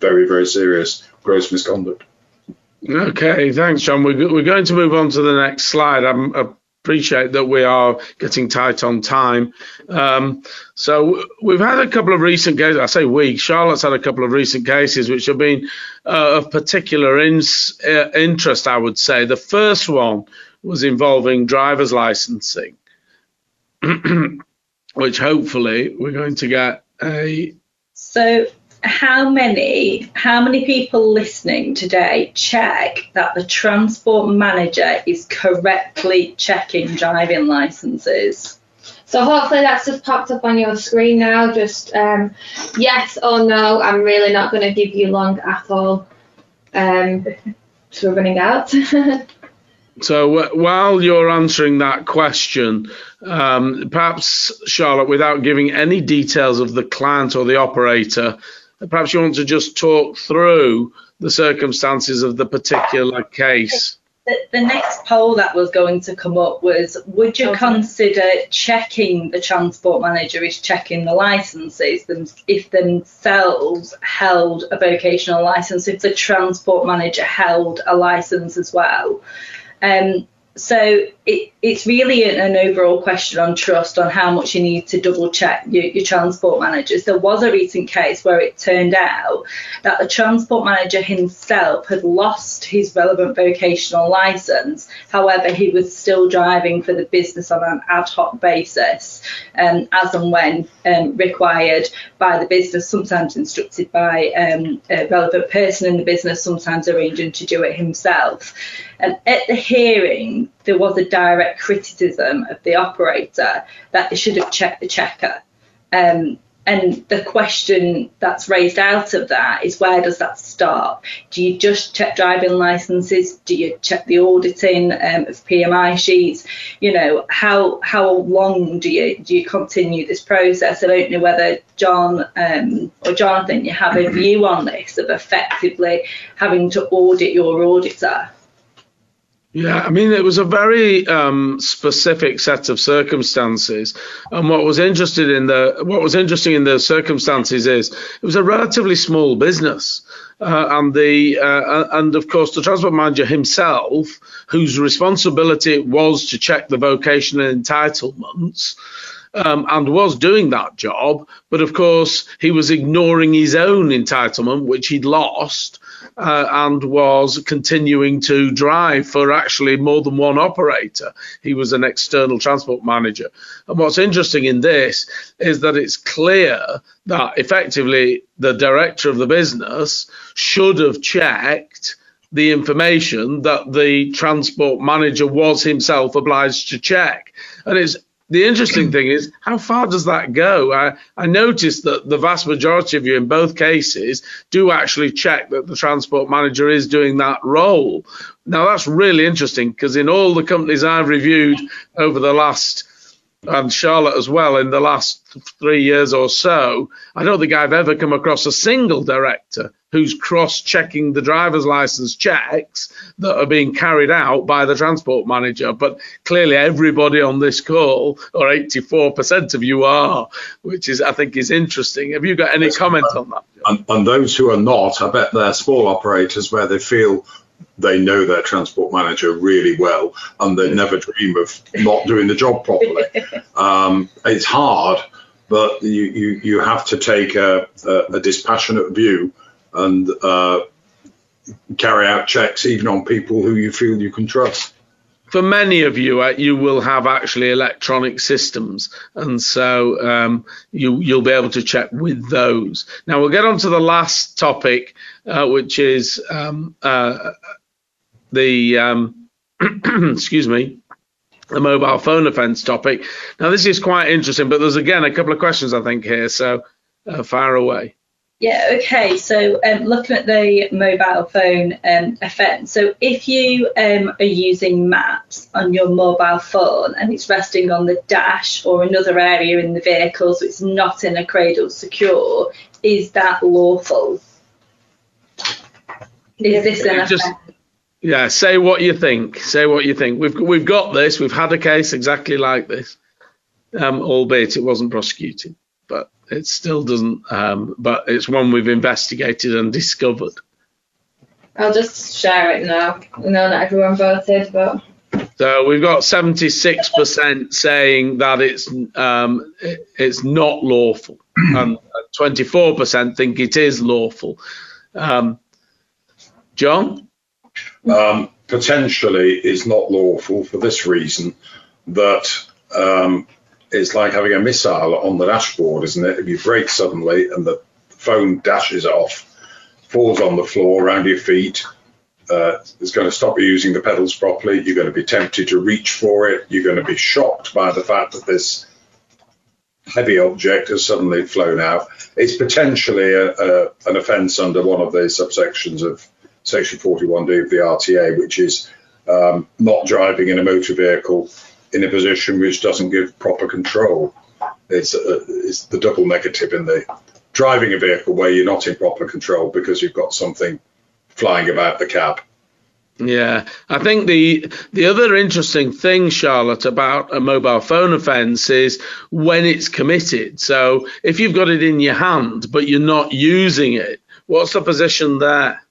very, very serious gross misconduct. Okay, thanks, John. We're, we're going to move on to the next slide. I'm, uh, appreciate that we are getting tight on time. Um, so we've had a couple of recent cases. I say we. Charlotte's had a couple of recent cases which have been uh, of particular ins, uh, interest. I would say the first one was involving driver's licensing, which hopefully we're going to get a. So how many how many people listening today check that the transport manager is correctly checking driving licenses? So hopefully that's just popped up on your screen now. Just um, yes or no. I'm really not going to give you long at all. Um, so we're running out. So uh, while you're answering that question, um, perhaps Charlotte, without giving any details of the client or the operator, perhaps you want to just talk through the circumstances of the particular case. The, the, next poll that was going to come up was Would you okay. consider checking the transport manager is checking the licenses them, if themselves held a vocational license, if the transport manager held a license as well? Um, so it, it's really an overall question on trust on how much you need to double check your, your, transport managers. There was a recent case where it turned out that the transport manager himself had lost his relevant vocational license. However, he was still driving for the business on an ad hoc basis, um, as and when um, required by the business, sometimes instructed by um, a relevant person in the business, sometimes arranging to do it himself. And at the hearing, there was a direct criticism of the operator that they should have checked the checker. Um, and the question that's raised out of that is where does that start? Do you just check driving licenses? Do you check the auditing um, of PMI sheets? You know, how how long do you do you continue this process? I don't know whether John um, or Jonathan, you have a view on this of effectively having to audit your auditor. Yeah, I mean, it was a very um, specific set of circumstances, and what was interested in the what was interesting in the circumstances is it was a relatively small business, uh, and the uh, and of course the transport manager himself, whose responsibility it was to check the vocational entitlements. Um, and was doing that job, but of course he was ignoring his own entitlement, which he'd lost, uh, and was continuing to drive for actually more than one operator. He was an external transport manager. And what's interesting in this is that it's clear that effectively the director of the business should have checked the information that the transport manager was himself obliged to check. And it's the interesting thing is, how far does that go? I, I noticed that the vast majority of you in both cases do actually check that the transport manager is doing that role. Now, that's really interesting because in all the companies I've reviewed over the last and Charlotte as well in the last three years or so, I don't think I've ever come across a single director who's cross-checking the driver's license checks that are being carried out by the transport manager. But clearly, everybody on this call, or 84% of you are, which is I think is interesting. Have you got any comment on that? And, and those who are not, I bet they're small operators where they feel they know their transport manager really well and they never dream of not doing the job properly. Um, it's hard, but you, you, you have to take a, a, a dispassionate view and uh, carry out checks even on people who you feel you can trust. For many of you, uh, you will have actually electronic systems, and so um, you, you'll be able to check with those. Now we'll get on to the last topic, uh, which is um, uh, the um, excuse me, the mobile phone offence topic. Now this is quite interesting, but there's again a couple of questions I think here, so uh, fire away. Yeah, okay. So um, looking at the mobile phone um, offence, so if you um, are using maps on your mobile phone and it's resting on the dash or another area in the vehicle, so it's not in a cradle secure, is that lawful? Is this an offence? Yeah, say what you think. Say what you think. We've we've got this. We've had a case exactly like this, um, albeit it wasn't prosecuted, but it still doesn't. Um, but it's one we've investigated and discovered. I'll just share it now. I know not everyone voted, but. So we've got 76% saying that it's um, it, it's not lawful, and 24% think it is lawful. Um, John um, potentially is not lawful for this reason that um, it's like having a missile on the dashboard, isn't it? If you brake suddenly and the phone dashes off, falls on the floor around your feet, uh, it's going to stop you using the pedals properly. You're going to be tempted to reach for it. You're going to be shocked by the fact that this heavy object has suddenly flown out. It's potentially a, a, an offence under one of the subsections of Section 41D of the RTA, which is um, not driving in a motor vehicle in a position which doesn't give proper control. It's, uh, it's the double negative in the driving a vehicle where you're not in proper control because you've got something flying about the cab. Yeah, I think the the other interesting thing, Charlotte, about a mobile phone offence is when it's committed. So if you've got it in your hand but you're not using it, what's the position there?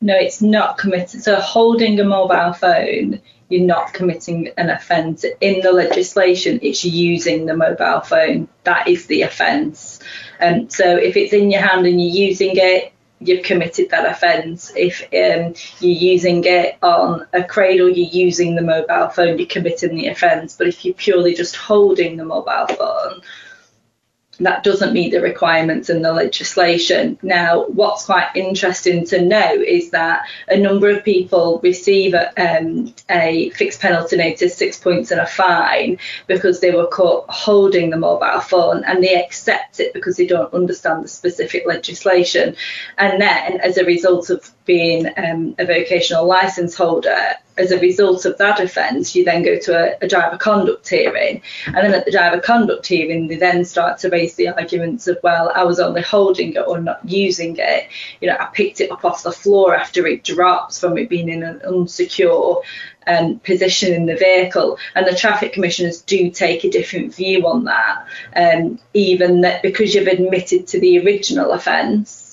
No, it's not committed. So holding a mobile phone you're not committing an offence. In the legislation, it's using the mobile phone. That is the offence. Um, so if it's in your hand and you're using it, you've committed that offence. If um, you're using it on a cradle, you're using the mobile phone, you're committing the offence. But if you're purely just holding the mobile phone, that doesn't meet the requirements in the legislation. Now, what's quite interesting to know is that a number of people receive a, um, a, fixed penalty notice, six points and a fine, because they were caught holding the mobile phone and they accept it because they don't understand the specific legislation. And then, as a result of being um, a vocational license holder, as a result of that offence, you then go to a, a, driver conduct hearing. And then at the driver conduct hearing, they then start to raise the arguments of, well, I was only holding it or not using it. You know, I picked it up off the floor after it drops from it being in an unsecure um, position in the vehicle. And the traffic commissioners do take a different view on that, um, even that because you've admitted to the original offence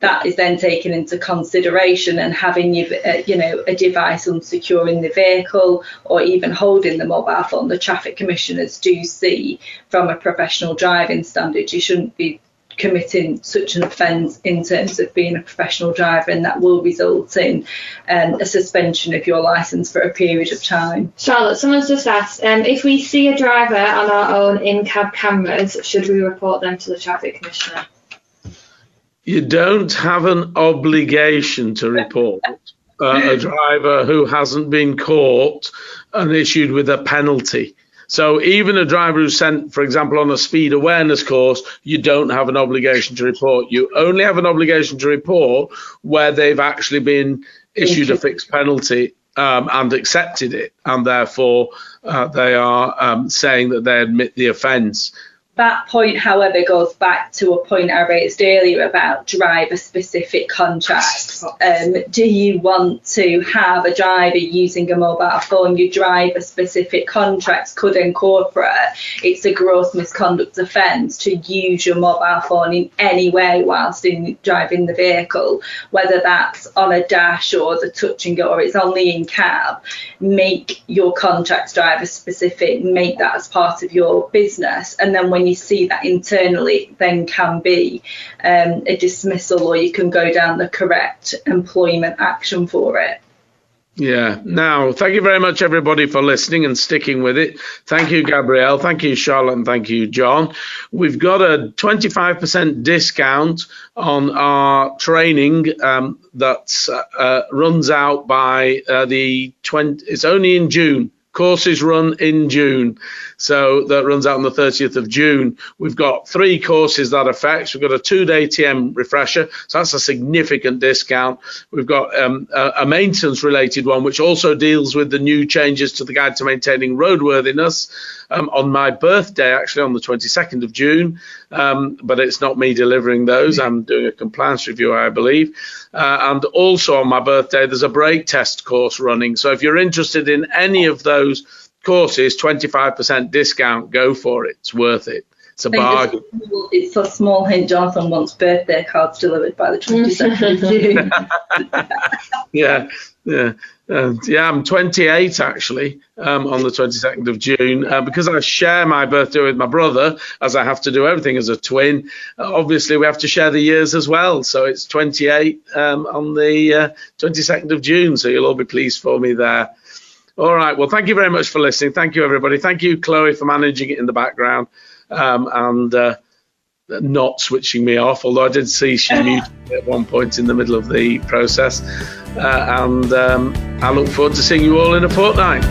that is then taken into consideration and having you, uh, you know a device unsecure in the vehicle or even holding the mobile phone the traffic commissioners do see from a professional driving standard you shouldn't be committing such an offence in terms of being a professional driver and that will result in um, a suspension of your licence for a period of time. Charlotte, someone's just asked um, if we see a driver on our own in-cab cameras, should we report them to the traffic commissioner? You don't have an obligation to report uh, a driver who hasn't been caught and issued with a penalty. So even a driver who's sent, for example, on a speed awareness course, you don't have an obligation to report. You only have an obligation to report where they've actually been issued a fixed penalty um, and accepted it, and therefore uh, they are um, saying that they admit the offence. That point, however, goes back to a point I raised earlier about driver specific contracts. Um, do you want to have a driver using a mobile phone? Your driver specific contracts could incorporate it's a gross misconduct offence to use your mobile phone in any way whilst in driving the vehicle, whether that's on a dash or the touch and go or it's only in cab. Make your contracts driver specific, make that as part of your business. And then when you see that internally, then can be um, a dismissal or you can go down the correct employment action for it. Yeah. Now, thank you very much, everybody, for listening and sticking with it. Thank you, Gabrielle. Thank you, Charlotte. And thank you, John. We've got a 25% discount on our training um, that uh, runs out by uh, the 20, it's only in June. Courses run in June. So that runs out on the 30th of June. We've got three courses that affects. We've got a two-day TM refresher, so that's a significant discount. We've got um, a, a maintenance-related one, which also deals with the new changes to the guide to maintaining roadworthiness. Um, on my birthday, actually on the 22nd of June, um, but it's not me delivering those. I'm doing a compliance review, I believe. Uh, and also on my birthday, there's a brake test course running. So if you're interested in any of those courses, 25% discount. Go for it. It's worth it. It's a bargain. It's a small hint. Jonathan wants birthday cards delivered by the 22nd of June. yeah, yeah. And yeah, I'm 28 actually um, on the 22nd of June uh, because I share my birthday with my brother, as I have to do everything as a twin. Uh, obviously, we have to share the years as well, so it's 28 um, on the uh, 22nd of June. So you'll all be pleased for me there. All right. Well, thank you very much for listening. Thank you, everybody. Thank you, Chloe, for managing it in the background um, and uh, not switching me off. Although I did see she muted at one point in the middle of the process. Uh, and um, I look forward to seeing you all in a fortnight.